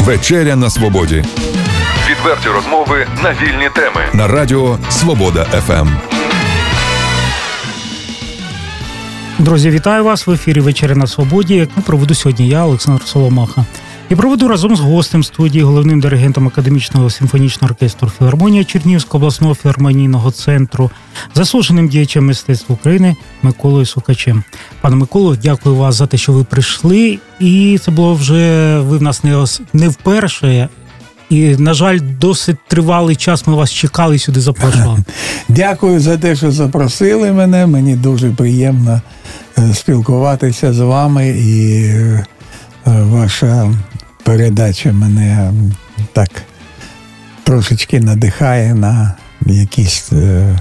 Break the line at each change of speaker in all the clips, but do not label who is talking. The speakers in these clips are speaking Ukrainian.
Вечеря на свободі. Відверті розмови на вільні теми на Радіо Свобода ФМ.
Друзі, вітаю вас в ефірі Вечеря на Свободі. Яку проведу сьогодні я, Олександр Соломаха. І проведу разом з гостем студії, головним диригентом академічного симфонічного оркестру Філармонія Чернігівського обласного філармонійного центру, заслуженим діячем мистецтва України Миколою Сукачем. Пане Миколу, дякую вас за те, що ви прийшли. І це було вже ви в нас не не вперше. І, на жаль, досить тривалий час ми вас чекали сюди запрошували.
Дякую за те, що запросили мене. Мені дуже приємно е, спілкуватися з вами, і е, ваша передача мене так трошечки надихає на якісь е,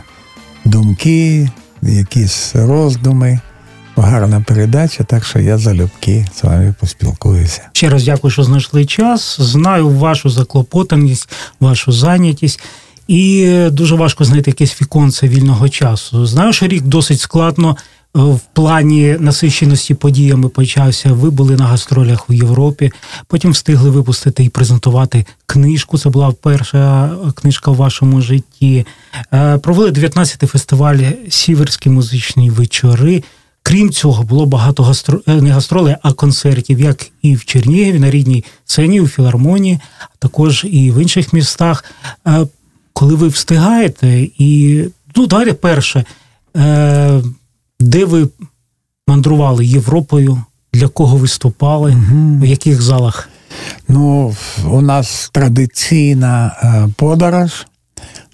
думки, якісь роздуми. Гарна передача, так що я залюбки з вами поспілкуюся.
Ще раз дякую, що знайшли час. Знаю вашу заклопотаність, вашу зайнятість. І дуже важко знайти якесь віконце вільного часу. Знаю, що рік досить складно в плані насиченості подіями почався. Ви були на гастролях у Європі. Потім встигли випустити і презентувати книжку. Це була перша книжка в вашому житті. Провели 19-й фестиваль Сіверські музичні вечори. Крім цього, було багато гастро... не гастролей, а концертів, як і в Чернігові, на рідній сцені, у філармонії, а також і в інших містах. Коли ви встигаєте, і ну, давайте перше, де ви мандрували Європою, для кого виступали, угу. в яких залах?
Ну, у нас традиційна подорож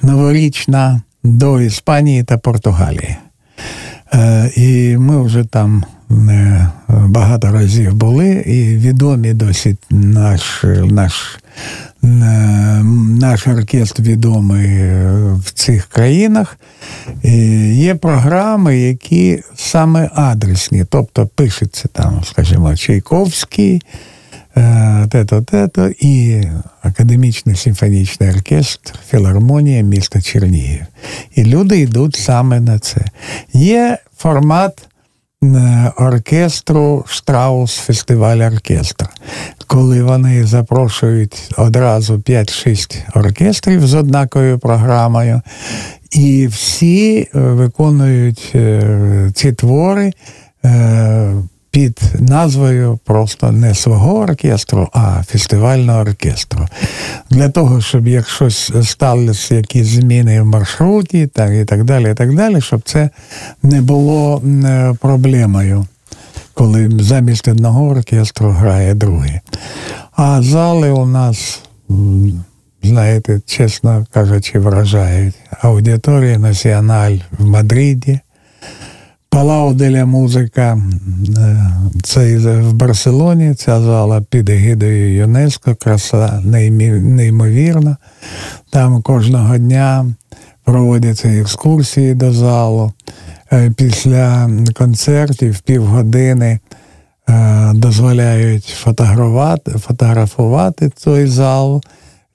новорічна до Іспанії та Португалії. Е, і ми вже там багато разів були, і відомі досить наш наш, наш оркестр відомий в цих країнах. І Є програми, які саме адресні, тобто пишеться там, скажімо, Чайковський. Е, тето, тето і академічний симфонічний оркестр, філармонія міста Чернігів. І люди йдуть саме на це. Є формат е, оркестру Штраус фестиваль оркестр, коли вони запрошують одразу 5-6 оркестрів з однаковою програмою, і всі е, виконують ці твори під назвою просто не свого оркестру, а фестивального оркестру. Для того, щоб як щось сталося, якісь зміни в маршруті, так і так далі, і так далі, щоб це не було проблемою, коли замість одного оркестру грає другий. А зали у нас. Знаєте, чесно кажучи, вражають. Аудиторія Національ в Мадриді, Палау деля музика, е, це в Барселоні, ця зала під егідою ЮНЕСКО, краса неймовірна. Там кожного дня проводяться екскурсії до залу. Е, після концертів півгодини е, дозволяють фотографувати той зал.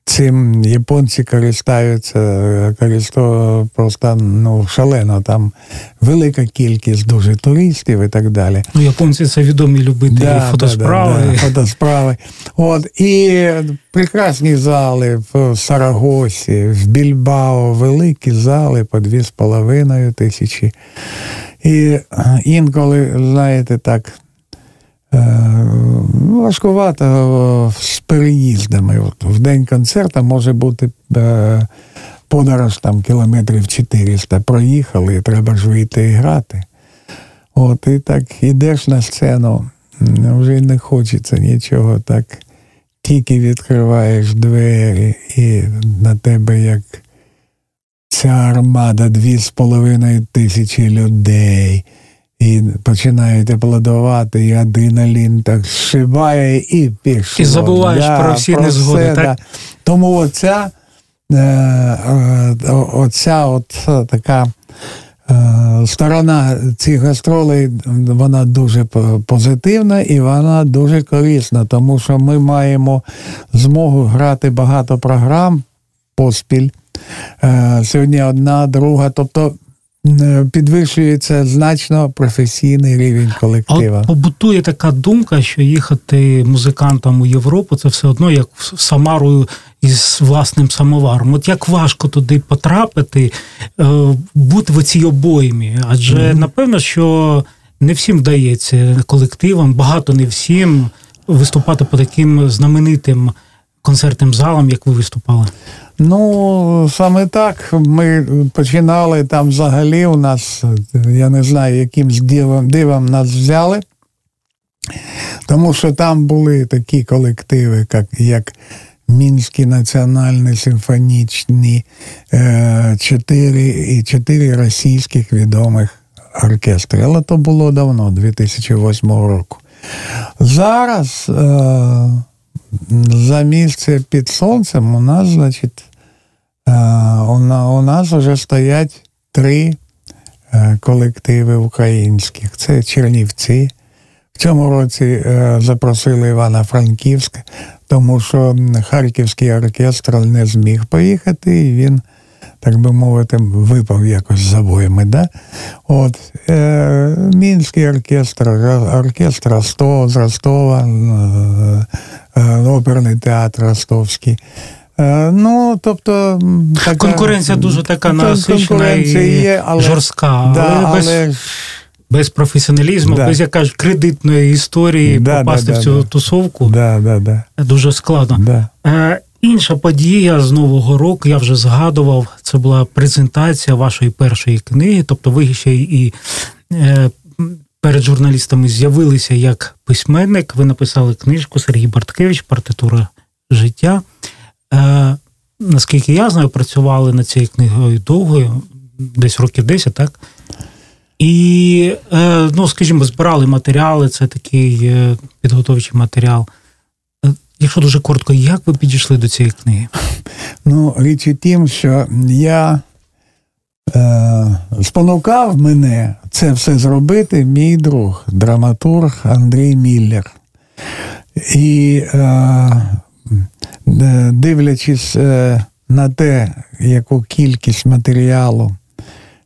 Цим японці користаються користу просто ну, шалено. Там велика кількість дуже туристів і так далі.
Ну, Японці це відомі любителі да, фотосправи.
Да, да, фотосправи. От, І прекрасні зали в Сарагосі, в Більбао, великі зали по дві з половиною тисячі. І інколи, знаєте, так Е, важкувато з переїздами. От В день концерту може бути е, подорож там кілометрів 400. Проїхали, і треба ж вийти і грати. От, І так ідеш на сцену, вже не хочеться нічого. так. Тільки відкриваєш двері, і на тебе як ця армада дві з половиною тисячі людей і починають аплодувати, і адреналін так зшиває, і пішло.
І забуваєш да, про всі про незгоди. Все, так? Да.
Тому оця, е, е, оця от така е, сторона цих гастролей, вона дуже позитивна і вона дуже корисна, тому що ми маємо змогу грати багато програм поспіль. Сьогодні одна, друга. Тобто підвищується значно професійний рівень колектива.
От побутує така думка, що їхати музикантам у Європу це все одно як в Самару із власним самоваром. От як важко туди потрапити, е, бути в цій обоймі, адже mm-hmm. напевно, що не всім вдається колективам, багато не всім виступати по таким знаменитим концертним залам, як ви виступали.
Ну, саме так. Ми починали там взагалі у нас, я не знаю, яким дивом, дивом нас взяли. Тому що там були такі колективи, як як Мінські національні симфонічні, е, чотири і чотири російських відомих оркестри. Але то було давно, 2008 року. Зараз е, за місце під сонцем у нас, значить, е, у нас вже стоять три е, колективи українських. Це Чернівці. В цьому році е, запросили Івана Франківська, тому що Харківський оркестр не зміг поїхати, і він, так би мовити, випав якось з обоями. Да? От, е, Мінський оркестр, оркестр Ростова, з Ростова, е, е, оперний театр Ростовський. Е, ну, тобто,
така, Конкуренція дуже така насичена і є, але, жорстка.
Да, але, але
без професіоналізму, да. без як кажуть, кредитної історії да, попасти да, в цю тусовку дуже складно. Інша подія з Нового року, я вже згадував, це була презентація вашої першої книги, тобто ви ще і е, перед журналістами з'явилися як письменник. Ви написали книжку Сергій Барткевич, партитура життя. Е, Наскільки я знаю, працювали над цією книгою довго, десь років 10, так? І, е, ну, скажімо, збирали матеріали, це такий підготовчий матеріал. Е, якщо дуже коротко, як ви підійшли до цієї книги?
Ну, річ у тім, що я е, спонукав мене це все зробити, мій друг, драматург Андрій Міллер. І е, дивлячись е, на те, яку кількість матеріалу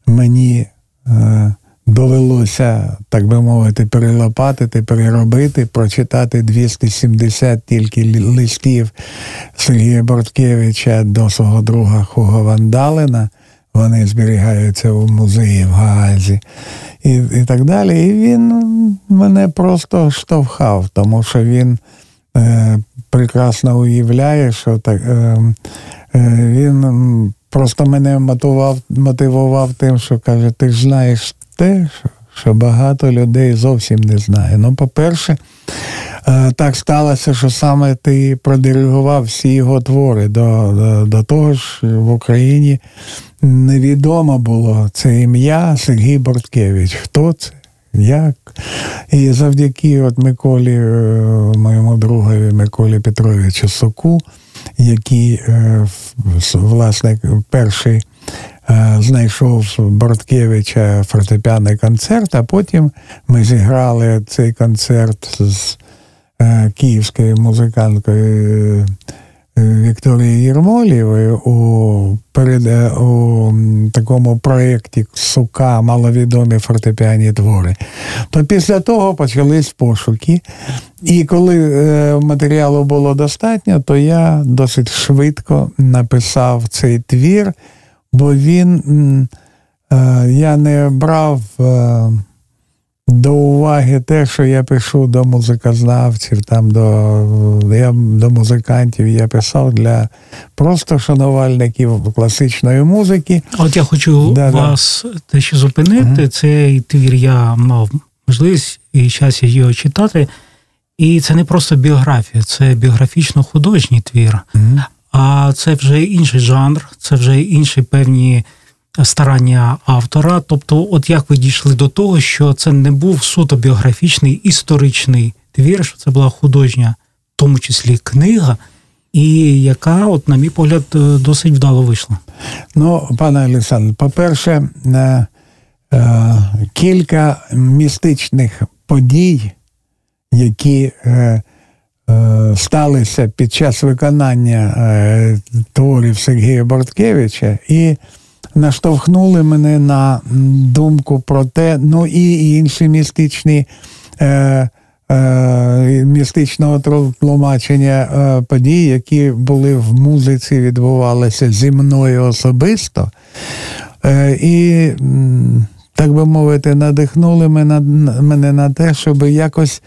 мені е, довелося, так би мовити, перелопатити, переробити, прочитати 270 тільки листів Сергія Борткевича до свого друга Хуга Вандалина. Вони зберігаються у музеї в Гаазі і і так далі. І він мене просто штовхав, тому що він е, прекрасно уявляє, що так, е, е, він просто мене мотивував, мотивував тим, що каже, ти ж знаєш те, що багато людей зовсім не знає. Ну, по-перше, е, так сталося, що саме ти продиригував всі його твори. До, до, до того ж, в Україні невідомо було це ім'я Сергій Борткевич. Хто це? Як? І завдяки от Миколі, е, моєму другові Миколі Петровичу Соку, який, е, власне, перший знайшов Борткевича фортепіаний концерт, а потім ми зіграли цей концерт з е, київською музиканткою е, Вікторією Єрмолєвою у перед, у такому проєкті Сука маловідомі фортепіані твори. То після того почались пошуки. І коли матеріалу було достатньо, то я досить швидко написав цей твір бо він е, я не брав е, до уваги те, що я пишу до музикознавців, там до я, до музикантів. Я писав для просто шанувальників класичної музики.
От я хочу да, вас да. те, що зупинити, угу. цей твір я мав можливість і час його читати. І це не просто біографія, це біографічно-художній твір. mm а це вже інший жанр, це вже інші певні старання автора. Тобто, от як ви дійшли до того, що це не був суто біографічний історичний твір, що це була художня, в тому числі книга, і яка, от, на мій погляд, е, досить вдало вийшла.
Ну, пане Олександр, по-перше, е, е, кілька містичних подій, які сталися під час виконання е, творів Сергія Борткевича, і наштовхнули мене на думку про те, ну і інші містичні. Е, Е, містичного тлумачення е, подій, які були в музиці, відбувалися зі мною особисто. Е, і, так би мовити, надихнули мене на те, щоб якось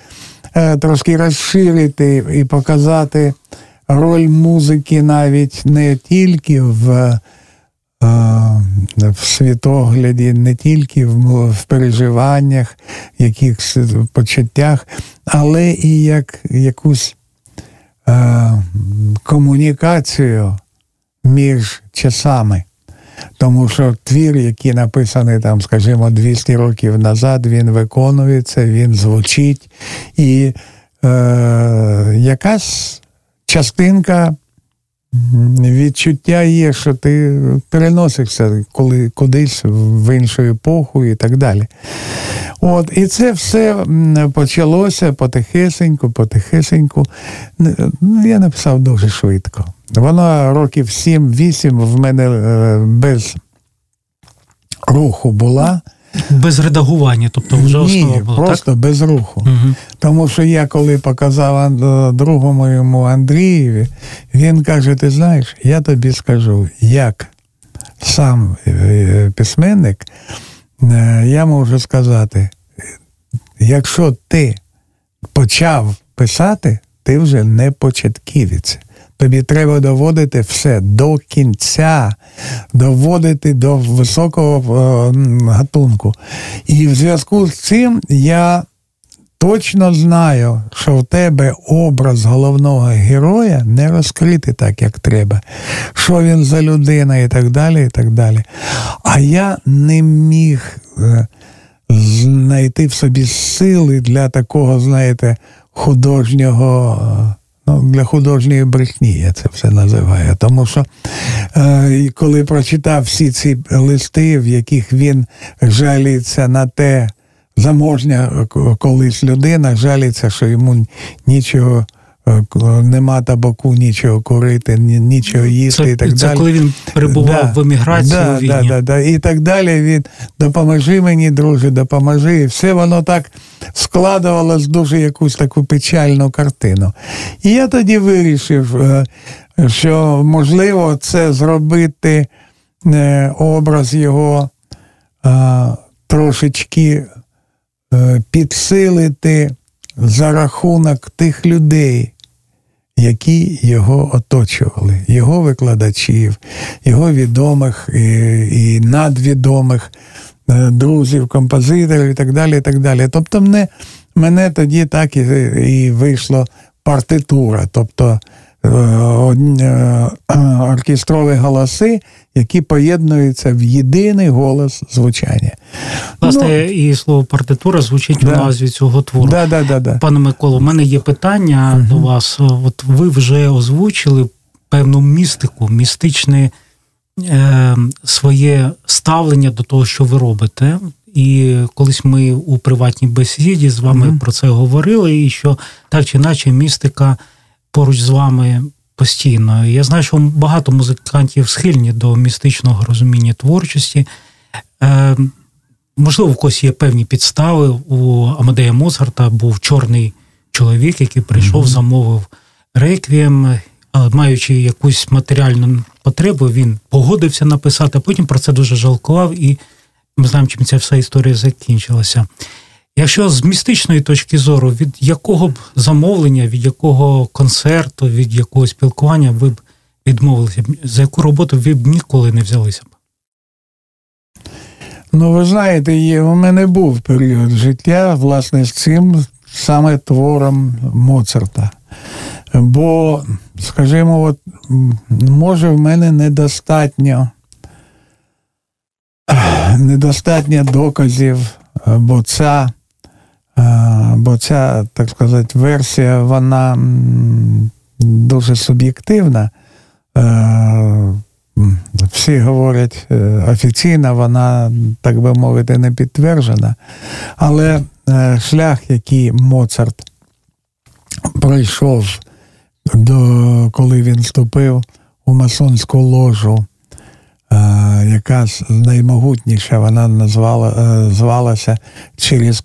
трошки розширити і показати роль музики навіть не тільки в в світогляді, не тільки в, в переживаннях, якихось почуттях, але і як якусь е, комунікацію між часами. Тому що твір, який написаний там, скажімо, 200 років назад, він виконується, він звучить, і е, якась частинка відчуття є, що ти переносишся коли, кудись в іншу епоху і так далі. От, І це все почалося потихесеньку, потихесеньку. Ну, я написав дуже швидко. Воно років 7-8 в мене е, без руху була.
Без редагування, тобто вже
Ні,
основа була,
просто
так?
без руху.
Угу.
Тому що я коли показав другому йому Андрієві, він каже: ти знаєш, я тобі скажу, як сам е, письменник, е, я можу сказати, якщо ти почав писати, ти вже не початківець. Тобі треба доводити все до кінця, доводити до високого е, гатунку. І в зв'язку з цим я точно знаю, що в тебе образ головного героя не розкритий так, як треба. Що він за людина і так далі. і так далі. А я не міг е, знайти в собі сили для такого, знаєте, художнього. Е, ну, Для художньої брехні я це все називаю. Тому що е, коли прочитав всі ці листи, в яких він жаліться на те, заможня колись людина жаліться, що йому нічого. Нема табаку, нічого курити, нічого їсти
це,
і так
це
далі.
Це коли він перебував
да,
в еміграції
да,
у війні.
Да, да, да. І так далі він допоможи мені, друже, допоможи. І все воно так складувалось дуже якусь таку печальну картину. І я тоді вирішив, е, що можливо це зробити е, образ його трошечки Е, підсилити за рахунок тих людей, які його оточували, його викладачів, його відомих і, і надвідомих е, друзів, композиторів і так далі. і так далі. Тобто мене, мене тоді так і, і вийшла партитура. тобто Е, е, оркестрові голоси, які поєднуються в єдиний голос звучання.
Власне, ну, і слово партитура звучить да. у назві цього твору.
Да, да, да, да.
Пане Миколо, у мене є питання угу. до вас. От ви вже озвучили певну містику, містичне е, своє ставлення до того, що ви робите. І колись ми у приватній бесіді з вами угу. про це говорили, і що так чи інакше містика поруч з вами постійно. Я знаю, що багато музикантів схильні до містичного розуміння творчості. Е, Можливо, в когось є певні підстави. У Амадея Моцарта був чорний чоловік, який прийшов, mm-hmm. замовив реквієм, маючи якусь матеріальну потребу, він погодився написати, а потім про це дуже жалкував, і ми знаємо, чим ця вся історія закінчилася. Якщо з містичної точки зору, від якого б замовлення, від якого концерту, від якого спілкування ви б відмовилися, за яку роботу ви б ніколи не взялися б?
Ну, ви знаєте, у мене був період життя, власне, з цим саме твором Моцарта. Бо, скажімо, от, може, в мене недостатньо недостатньо доказів, бо ця бо ця, так сказати, версія, вона дуже суб'єктивна. Всі говорять е, офіційно, вона, так би мовити, не підтверджена. Але е, шлях, який Моцарт пройшов, до, коли він вступив у масонську ложу, яка наймогутніша, вона назвала, е, звалася через,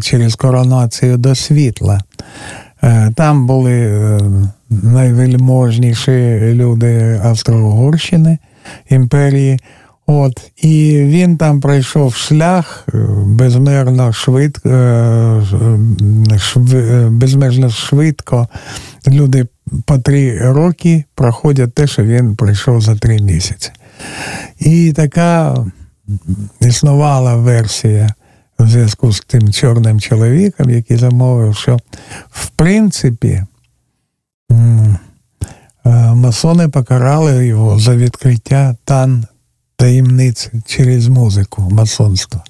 через коронацію до світла. Е, там були найвельможніші люди Австро-Угорщини імперії. От, І він там пройшов шлях безмерно швидко, безмежно швидко. Люди по три роки проходять те, що він пройшов за три місяці. І така існувала версія в зв'язку з тим чорним чоловіком, який замовив, що в принципі е, масони покарали його за відкриття тан таємниць через музику масонства.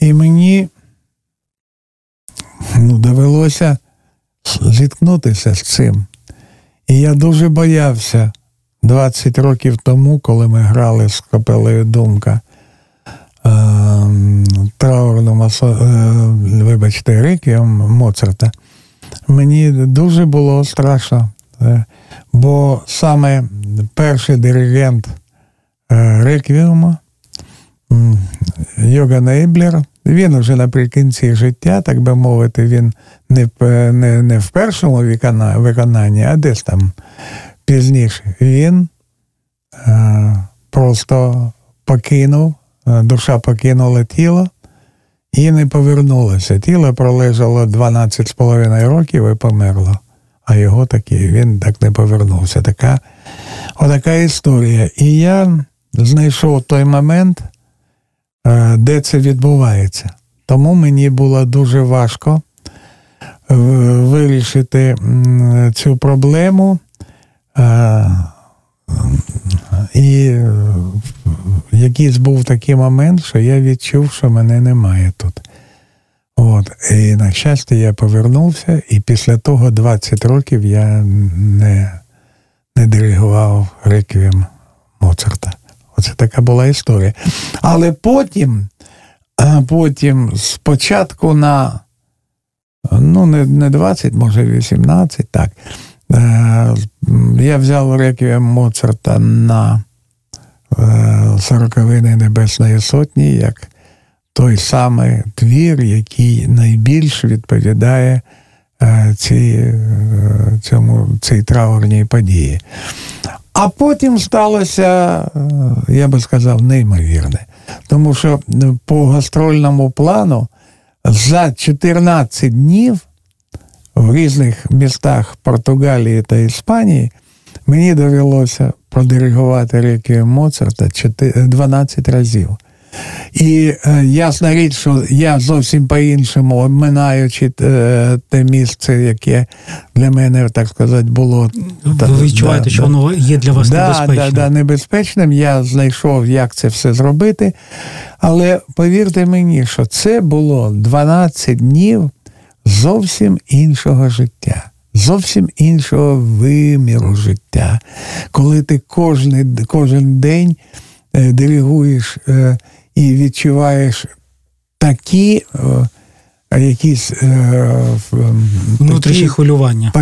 І мені ну, довелося зіткнутися з цим. І я дуже боявся 20 років тому, коли ми грали з капелею Думка ем, траурну масо, е, вибачте, реквієм Моцарта. Мені дуже було страшно, е, бо саме перший диригент е, реквіуму Йога Нейблер, він вже наприкінці життя, так би мовити, він не не, не в першому виконанні, а десь там пізніше. Він е, просто покинув, е, душа покинула тіло і не повернулося. Тіло пролежало 12,5 років і померло. А його таки він так не повернувся. Така, Отака історія. І я знайшов той момент. Е, де це відбувається. Тому мені було дуже важко вирішити цю проблему. Е, і якийсь був такий момент, що я відчув, що мене немає тут. От. І, на щастя, я повернувся, і після того 20 років я не не диригував реквієм Моцарта. Оце така була історія. Але потім, потім спочатку на ну, не 20, може 18, так. Е, я взяв реквієм Моцарта на е, сороковини Небесної Сотні, як той самий твір, який найбільш відповідає е, цій, цьому, цій траурній події. А потім сталося, я би сказав, неймовірне. Тому що по гастрольному плану за 14 днів в різних містах Португалії та Іспанії мені довелося продиригувати реквієм Моцарта 12 разів. І е, ясна річ, що я зовсім по-іншому, обминаючи е, те місце, яке для мене, так сказати, було.
Ви відчуваєте, да, що воно є для вас
да,
небезпечним?
Да, да, небезпечним. Я знайшов, як це все зробити. Але повірте мені, що це було 12 днів зовсім іншого життя. Зовсім іншого виміру життя, коли ти кожен, кожен день е, диригуєш е, і відчуваєш такі якісь е,
внутрішні хвилювання.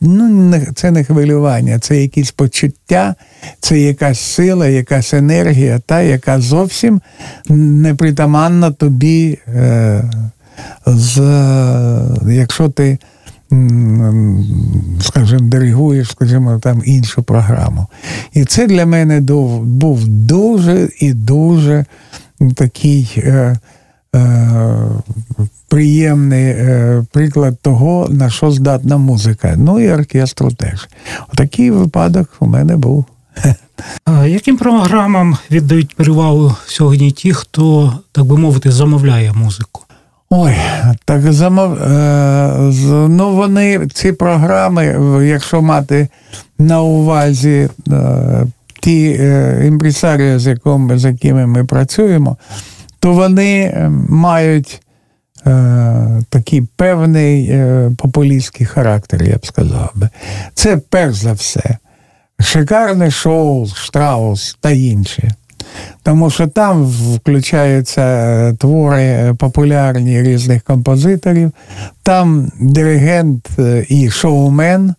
Ну, Це не хвилювання, це якісь почуття, це якась сила, якась енергія, та, яка зовсім непритаманна тобі, е, з, якщо ти. Скажімо, диригуєш, скажімо, там іншу програму. І це для мене був дуже і дуже такий е, е, приємний е, приклад того, на що здатна музика. Ну і оркестру теж. Отакий випадок у мене був.
Яким програмам віддають перевагу сьогодні ті, хто, так би мовити, замовляє музику?
Ой, так замов... Е, ну вони ці програми, якщо мати на увазі е, ті е, імпресарії, з якими, з якими ми працюємо, то вони мають такий певний популістський характер, я б сказав би. Це перш за все. Шикарне шоу, штраус та інше. Тому що там включаються твори популярні різних композиторів, там диригент і шоумен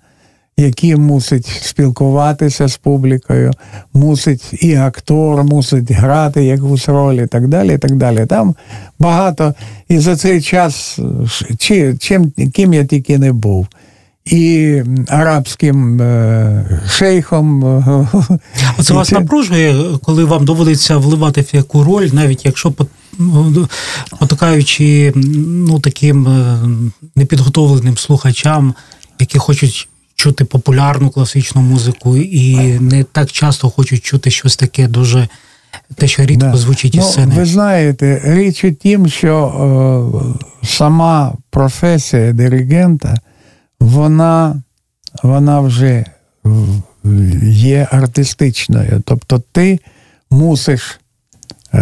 який мусить спілкуватися з публікою, мусить і актор, мусить грати якусь роль, і так далі. і так далі. Там багато. І за цей час, чи, чим, ким я тільки не був. І арабським е, шейхом.
Оце вас напружує, коли вам доводиться вливати в яку роль, навіть якщо ну, потикаючи ну, таким е, непідготовленим слухачам, які хочуть чути популярну класичну музику і не так часто хочуть чути щось таке дуже те, що рідко да. звучить із ну, сцени.
Ви знаєте, річ у тім, що е, сама професія диригента, вона, вона вже є артистичною. Тобто ти мусиш.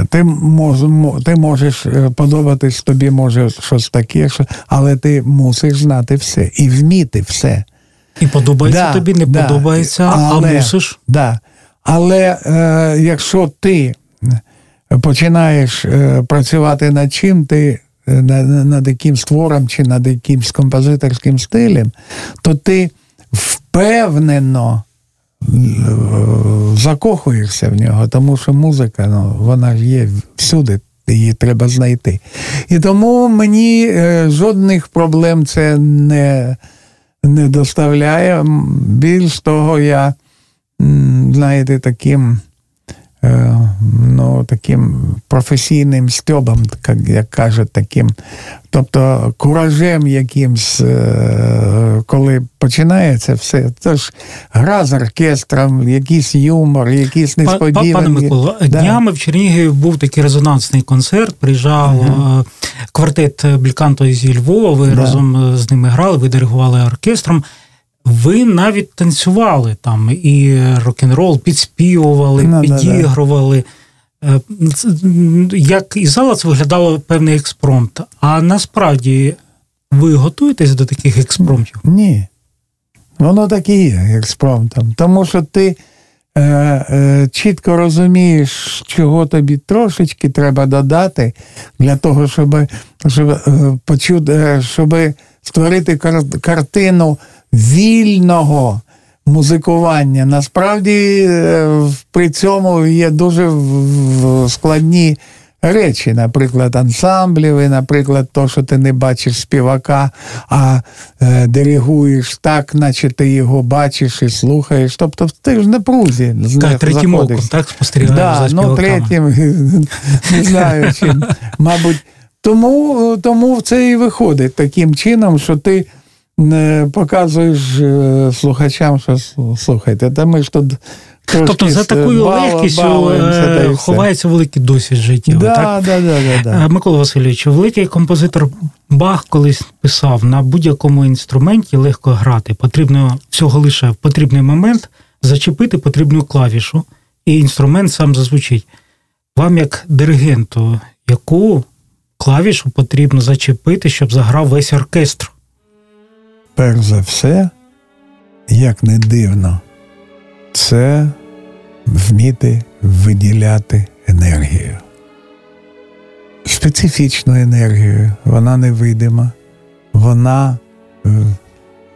Ти мож, ти можеш е, подобатись, тобі може щось таке, але ти мусиш знати все і вміти все.
І подобається да, тобі, не да, подобається, але, а мусиш.
Да. Але е, якщо ти починаєш е, працювати над чим, ти над, якимсь твором чи над якимсь композиторським стилем, то ти впевнено е, закохуєшся в нього, тому що музика, ну, вона ж є всюди. Її треба знайти. І тому мені е, жодних проблем це не не доставляє. Більш того, я, знаєте, таким ну, таким професійним стьобом, як кажуть, таким, тобто куражем якимсь, е, коли починається все, це ж гра з оркестром, якийсь юмор, якісь несподівані.
Пане Миколо, да. днями в Чернігові був такий резонансний концерт, приїжджав угу. квартет Бліканто зі Львова, ви да. разом з ними грали, ви диригували оркестром. Ви навіть танцювали там і рок-н-рол підспівували, no, підігрували. No, no. Як і зала це виглядало певний експромт. А насправді ви готуєтесь до таких експромтів?
Ні. Воно так і є експромтом. Тому що ти е, е, чітко розумієш, чого тобі трошечки треба додати для того, щоб щоб, е, почути, е, щоб створити картину вільного музикування. Насправді е, при цьому є дуже складні речі, наприклад, ансамблів, і, наприклад, то, що ти не бачиш співака, а е, диригуєш так, наче ти його бачиш і слухаєш. Тобто ти ж на прузі.
Так, третім оком, так спостерігаєш да, за
ну, третім, не знаю, чим, мабуть. Тому, тому це і виходить таким чином, що ти показуєш е, слухачам, що слухайте, та ми ж тут.
Тобто за такою легкістю е, ховається великий досвід життя.
Да, так? Да, да, да,
е, Микола Васильович, великий композитор Бах колись писав: на будь-якому інструменті легко грати. Потрібно всього лише в потрібний момент зачепити потрібну клавішу, і інструмент сам зазвучить. Вам, як диригенту, яку клавішу потрібно зачепити, щоб заграв весь оркестр?
Перш за все, як не дивно, це вміти виділяти енергію. Специфічну енергію, вона невидима, вона е,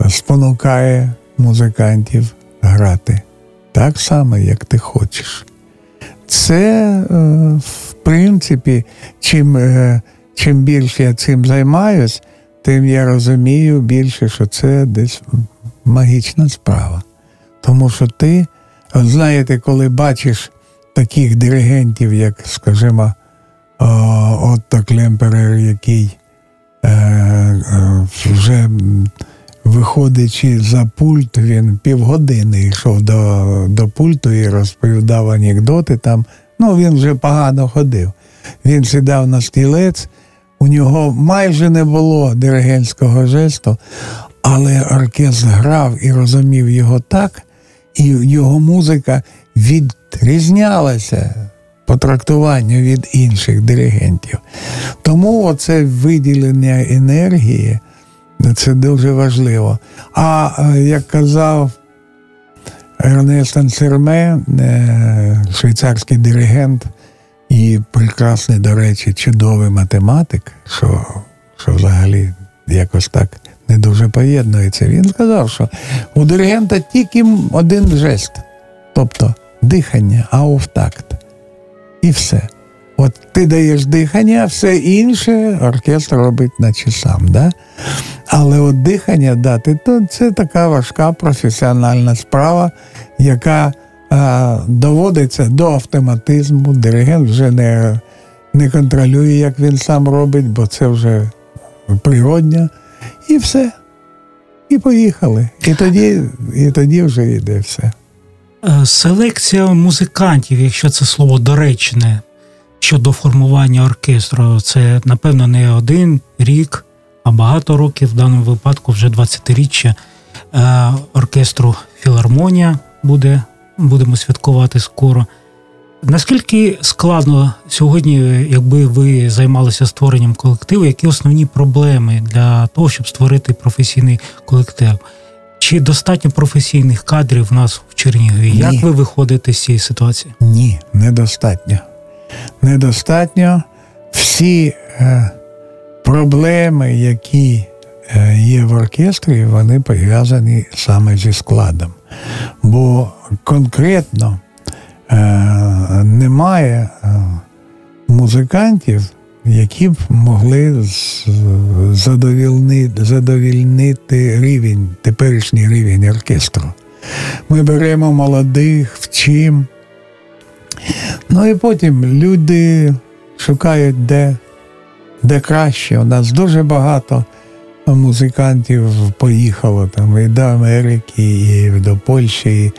спонукає музикантів грати так само, як ти хочеш. Це, е, в принципі, чим, е, чим більше я цим займаюсь, тим я розумію більше, що це десь магічна справа. Тому що ти, знаєте, коли бачиш таких диригентів, як, скажімо, Отто Клемперер, який е, е, вже виходячи за пульт, він півгодини йшов до до пульту і розповідав анекдоти там. Ну, він вже погано ходив. Він сідав на стілець у нього майже не було диригентського жесту, але оркестр грав і розумів його так, і його музика відрізнялася по трактуванню від інших диригентів. Тому оце виділення енергії це дуже важливо. А е, як казав Ернест Ансерме, е, швейцарський диригент, і прекрасний, до речі, чудовий математик, що що взагалі якось так не дуже поєднується. Він сказав, що у диригента тільки один жест, тобто дихання, ауфтакт. І все. От ти даєш дихання, все інше оркестр робить наче сам. Да? Але от дихання дати, то це така важка професіональна справа, яка доводиться до автоматизму. Диригент вже не не контролює, як він сам робить, бо це вже природня. І все. І поїхали. І тоді, І тоді вже йде все.
Е, селекція музикантів, якщо це слово доречне, щодо формування оркестру, це, напевно, не один рік, а багато років, в даному випадку вже 20-річчя е, оркестру Філармонія буде, будемо святкувати скоро. Наскільки складно сьогодні, якби ви займалися створенням колективу, які основні проблеми для того, щоб створити професійний колектив? Чи достатньо професійних кадрів в нас в Чернігові? Ні. Як ви виходите з цієї ситуації?
Ні, недостатньо. Недостатньо всі е, проблеми, які е, є в оркестрі, вони пов'язані саме зі складом. Бо конкретно е, немає е, музикантів які б могли задовільнити, задовільнити рівень, теперішній рівень оркестру. Ми беремо молодих, вчим. Ну і потім люди шукають, де де краще. У нас дуже багато музикантів поїхало там і до Америки, і до Польщі,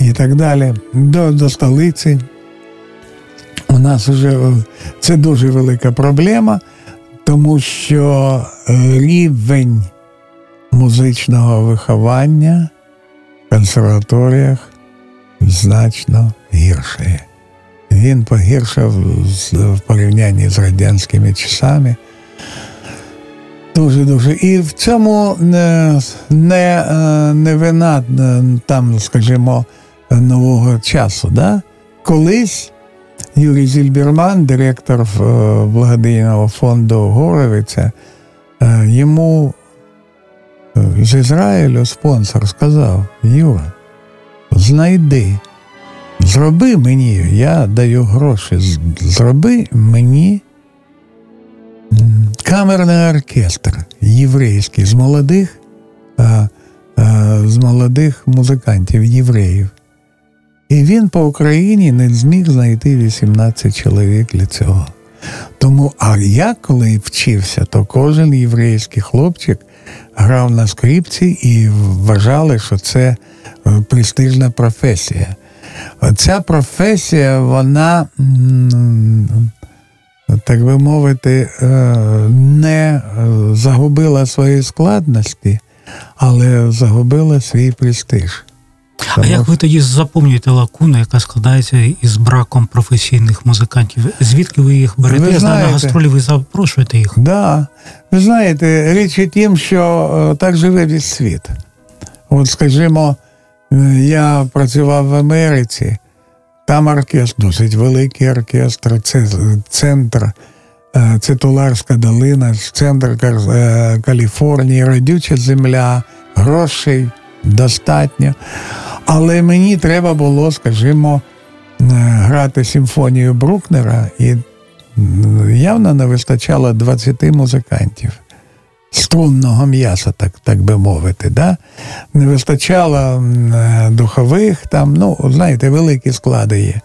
і, і так далі, до, до столиці. У нас вже е, це дуже велика проблема, тому що е, рівень музичного виховання в консерваторіях значно гірший. Він погіршив в порівнянні з радянськими часами. Дуже-дуже. І в цьому не не, е, не вина там, скажімо, нового часу. Да? Колись Юрій Зільберман, директор е, благодійного фонду Горовиця, е, йому е, з Ізраїлю спонсор сказав: Юра, знайди, зроби мені, я даю гроші, зроби мені камерний оркестр єврейський з молодих, з молодих музикантів, євреїв. І він по Україні не зміг знайти 18 чоловік для цього. Тому, а я коли вчився, то кожен єврейський хлопчик грав на скрипці і вважали, що це е, престижна професія. Ця професія, вона, так би мовити, е, не загубила свої складності, але загубила свій престиж.
А як ви тоді заповнюєте лакуну, яка складається із браком професійних музикантів? Звідки ви їх берете? Ви знаєте, на гастролі ви запрошуєте їх?
Так. Да. Ви знаєте, річ у тім, що е, так живе весь світ. От, скажімо, е, я працював в Америці, там оркестр, досить великий оркестр, це центр. Е, це Туларська долина, центр Каліфорнії, родюча земля, грошей достатньо. Але мені треба було, скажімо, е, грати симфонію Брукнера, і явно не вистачало 20 музикантів. Струнного м'яса, так так би мовити. Да? Не вистачало е, духових, там, ну, знаєте, великі склади є.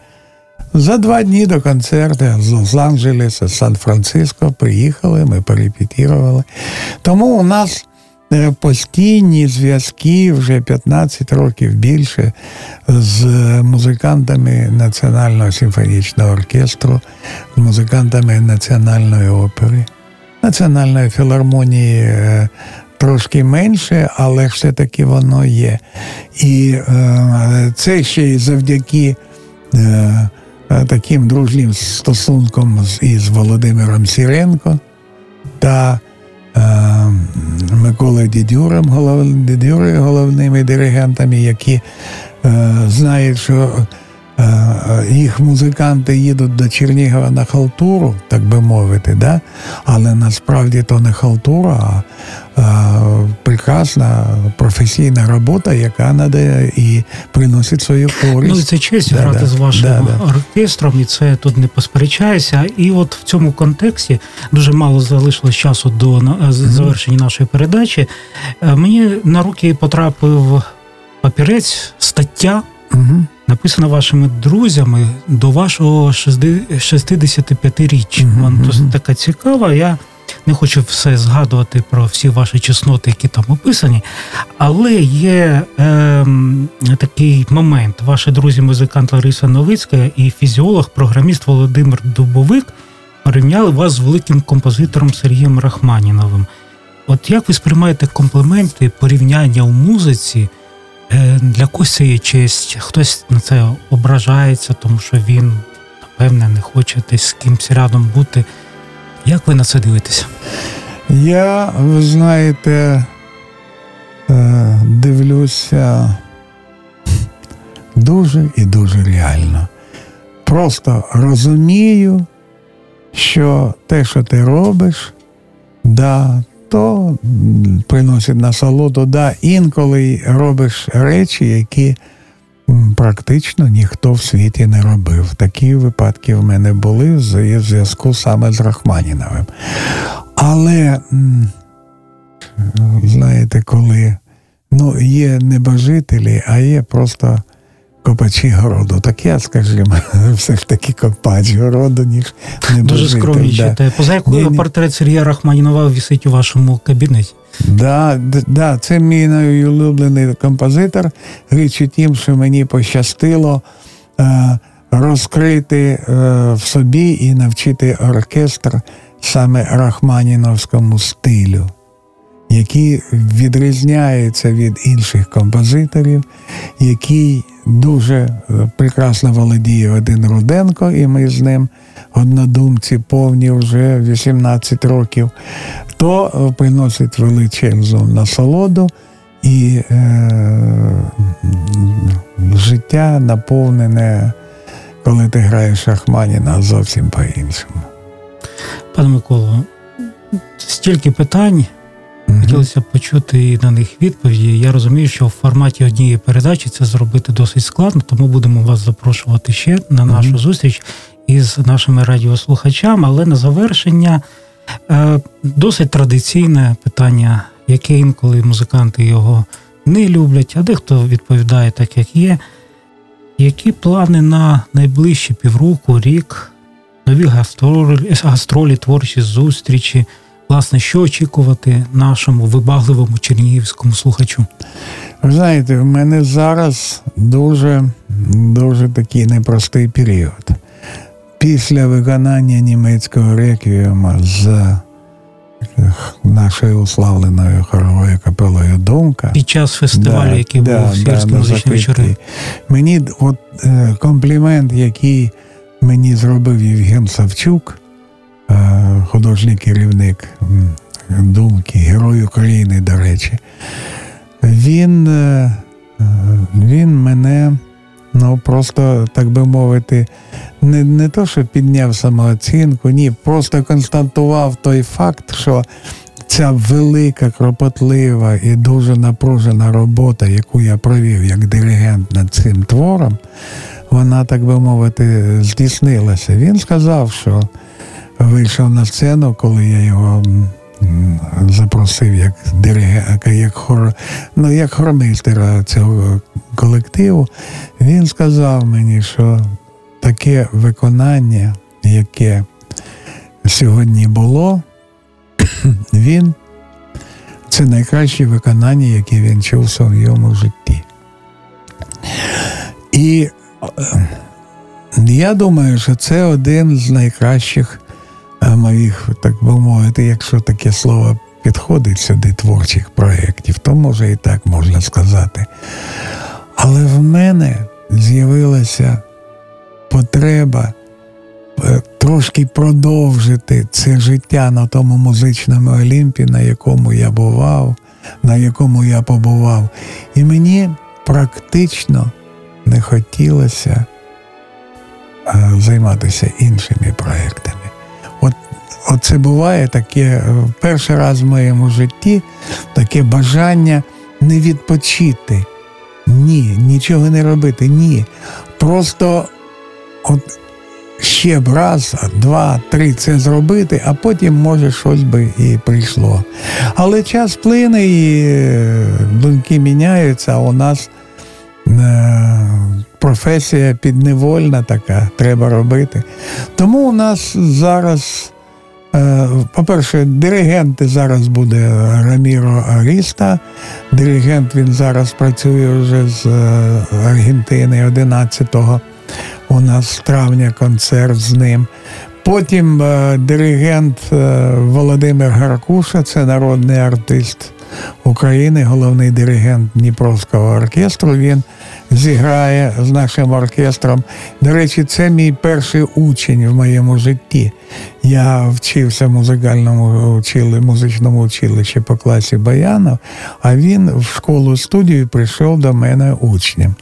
За два дні до концерту з Лос-Анджелеса, з Сан-Франциско приїхали, ми перепетірували. Тому у нас Е, постійні зв'язки вже 15 років більше з музикантами Національного симфонічного оркестру, з музикантами Національної опери, Національної філармонії. Е, трошки менше, але все-таки воно є. І е, це ще й завдяки е, таким дружнім стосункам із Володимиром Сіренко та Миколи Дідюром, голов... Дідюри головними диригентами, які е, знають, що е, їх музиканти їдуть до Чернігова на халтуру, так би мовити, да? але насправді то не халтура, а прекрасна професійна робота, яка надає і приносить свою користь.
Ну, це честь да, грати да, з вашим да, оркестром, і це тут не посперечається. І от в цьому контексті дуже мало залишилось часу до завершення нашої передачі. Е, мені на руки потрапив папірець, стаття. Угу. Написана вашими друзями до вашого 65-річчя. Угу, Вона угу. така цікава. Я не хочу все згадувати про всі ваші чесноти, які там описані, але є е, такий момент. Ваші друзі, музикант Лариса Новицька і фізіолог, програміст Володимир Дубовик порівняли вас з великим композитором Сергієм Рахманіновим. От як ви сприймаєте компліменти, порівняння у музиці? Е, для когось це є честь, хтось на це ображається, тому що він, напевне, не хоче десь з кимось рядом бути. Як ви на це дивитеся?
Я, ви знаєте, е, дивлюся дуже і дуже реально. Просто розумію, що те, що ти робиш, да, то приносить насолоду, да, інколи робиш речі, які практично ніхто в світі не робив. Такі випадки в мене були в зв'язку саме з Рахманіновим. Але, знаєте, коли ну, є небожителі, а є просто копачі городу. Так я, скажімо, все ж таки копач городу, ніж
не Дуже скромнічите. Да. Поза якою портрет Сергія Рахманінова висить у вашому кабінеті?
Да, да, Це мій найулюблений композитор. Річ у тім, що мені пощастило е, розкрити е, в собі і навчити оркестр саме рахманіновському стилю, який відрізняється від інших композиторів, який дуже прекрасно володіє один Руденко, і ми з ним однодумці повні вже 18 років, то е, приносить величезну насолоду і е, життя наповнене, коли ти граєш Шахманіна, зовсім по-іншому.
Пане Миколо, стільки питань. Mm-hmm. Хотілося б почути на них відповіді. Я розумію, що в форматі однієї передачі це зробити досить складно, тому будемо вас запрошувати ще на нашу mm-hmm. зустріч із нашими радіослухачами. Але на завершення е, досить традиційне питання, яке інколи музиканти його не люблять, а дехто відповідає так, як є. Які плани на найближчі півроку, рік, нові гастролі, гастролі творчі зустрічі? Власне, що очікувати нашому вибагливому чернігівському слухачу?
Ви знаєте, в мене зараз дуже дуже такий непростий період. Після виконання німецького реквієма з нашою уславленою хоровою капелою Думка.
Під час фестивалю, да, який да, був в да, музичній вечори.
Мені от е, комплімент, який мені зробив Євген Савчук. Е, художній керівник думки, Герой України, до речі, він е, він мене ну, просто, так би мовити, не не то, що підняв самооцінку, ні, просто констатував той факт, що ця велика, кропотлива і дуже напружена робота, яку я провів як диригент над цим твором, вона, так би мовити, здійснилася. Він сказав, що вийшов на сцену, коли я його запросив як диригент, як хор, ну, як хормейстера цього колективу, він сказав мені, що таке виконання, яке сьогодні було, він це найкраще виконання, яке він чув в своєму житті. І е, я думаю, що це один з найкращих моїх, так би мовити, якщо таке слово підходить сюди творчих проєктів, то може і так можна сказати. Але в мене з'явилася потреба е, трошки продовжити це життя на тому музичному Олімпі, на якому я бував, на якому я побував. І мені практично не хотілося е, займатися іншими проєктами оце буває таке перший раз в моєму житті таке бажання не відпочити. Ні, нічого не робити. Ні. Просто от ще б раз, два, три це зробити, а потім, може, щось би і прийшло. Але час плине і е, думки міняються, а у нас е, професія підневольна така, треба робити. Тому у нас зараз. Е, по-перше, диригент зараз буде Раміро Аріста. Диригент він зараз працює вже з Аргентини 11-го у нас травня концерт з ним. Потім е, диригент е, Володимир Гаркуша, це народний артист України, головний диригент Дніпровського оркестру. Він зіграє з нашим оркестром. До речі, це мій перший учень в моєму житті. Я вчився в музикальному учили, музичному училищі по класі Баянов, а він в школу студію прийшов до мене учнем.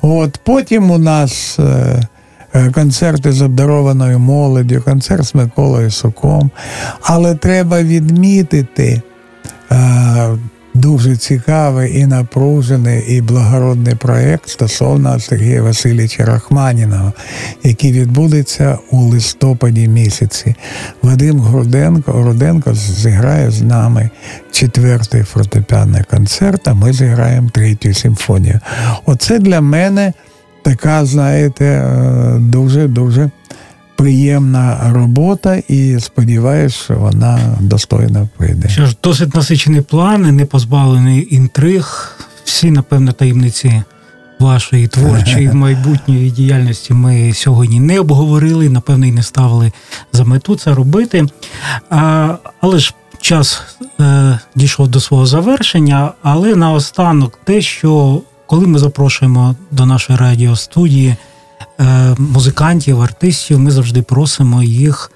От Потім у нас. Е, е, концерти з обдарованою молоддю, концерт з Миколою Суком. Але треба відмітити дуже цікавий і напружений і благородний проєкт стосовно Сергія Васильовича Рахманіного, який відбудеться у листопаді місяці. Вадим Груденко Руденко зіграє з нами четвертий фортепіанний концерт, а ми зіграємо третю симфонію. Оце для мене така, знаєте, дуже-дуже приємна робота, і сподіваюся, що вона достойно прийде.
Що ж, досить насичений план, не позбавлений інтриг. Всі, напевно, таємниці вашої творчої майбутньої діяльності ми сьогодні не обговорили, напевно, і не ставили за мету це робити. А, Але ж час е, дійшов до свого завершення, але наостанок те, що коли ми запрошуємо до нашої радіостудії музикантів, артистів, ми завжди просимо їх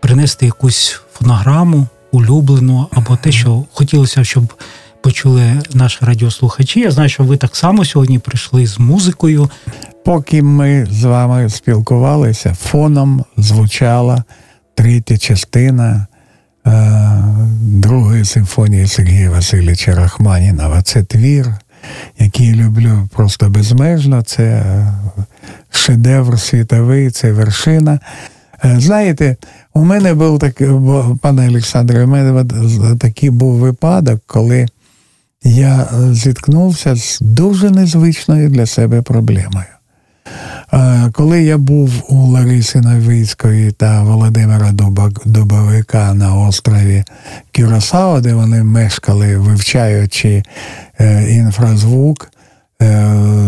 принести якусь фонограму улюблену або те, що хотілося, щоб почули наші радіослухачі. Я знаю, що ви так само сьогодні прийшли з музикою.
Поки ми з вами спілкувалися, фоном звучала третя частина е, другої симфонії Сергія Васильовича Рахманінова. Це твір, який люблю просто безмежно. Це е, шедевр світовий, це вершина. Е, знаєте, у мене був такий, пане Олександре, у мене такий був випадок, коли я е, зіткнувся з дуже незвичною для себе проблемою. Е, коли я був у Лариси Новицької та Володимира Дубовика на острові Кюрасао, де вони мешкали, вивчаючи інфразвук,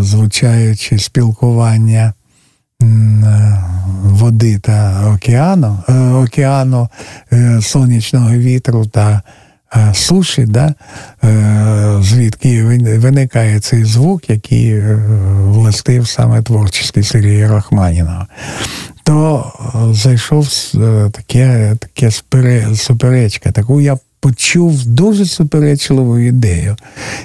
звучаючи спілкування води та океану, е, океану е, сонячного вітру та е, суші, да, звідки виникає цей звук, який властив саме творчості Сергія Рахманіна. То зайшов таке таке суперечка, таку я почув дуже суперечливу ідею,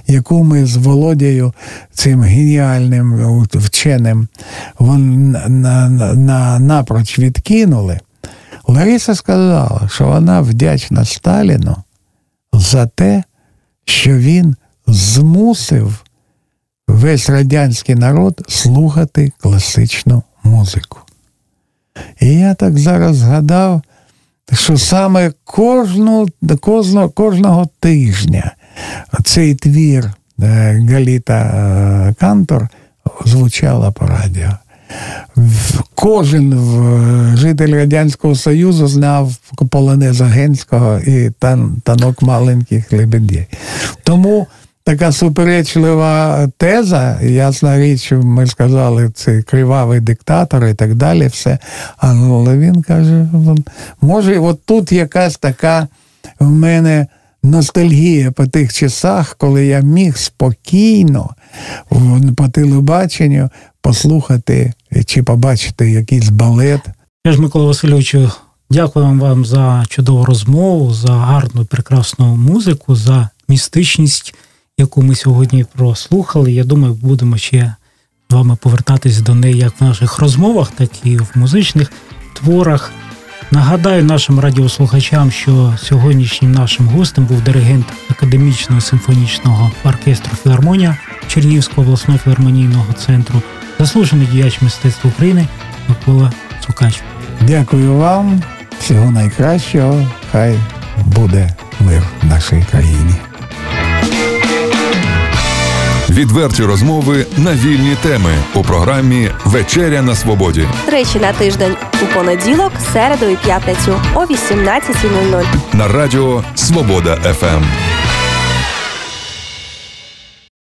яку ми з Володією, цим геніальним вченим, вон, на, на, напроч відкинули. Лариса сказала, що вона вдячна Сталіну за те, що він змусив весь радянський народ слухати класичну музику. І я так зараз згадав, що саме кожну, кожного, кожного тижня цей твір е, Галіта е, Кантор звучала по радіо. Кожен житель Радянського Союзу знав полонеза Генського і танок маленьких лебедей. Тому така суперечлива теза, ясна річ, ми сказали, це кривавий диктатор і так далі. все. Але він каже, може, от тут якась така в мене ностальгія по тих часах, коли я міг спокійно по телебаченню послухати чи побачити якийсь балет.
Я ж Микола Васильовичу, дякую вам за чудову розмову, за гарну, прекрасну музику, за містичність яку ми сьогодні прослухали. Я думаю, будемо ще з вами повертатись до неї як в наших розмовах, так і в музичних творах. Нагадаю нашим радіослухачам, що сьогоднішнім нашим гостем був диригент академічного симфонічного оркестру Філармонія Чернігівського обласного філармонійного центру, заслужений діяч мистецтва України Микола Цукач.
Дякую вам, всього найкращого. Хай буде мир в нашій країні.
Відверті розмови на вільні теми у програмі Вечеря на свободі.
Тричі на тиждень у понеділок, середу і п'ятницю о 18.00.
на радіо Свобода ФМ.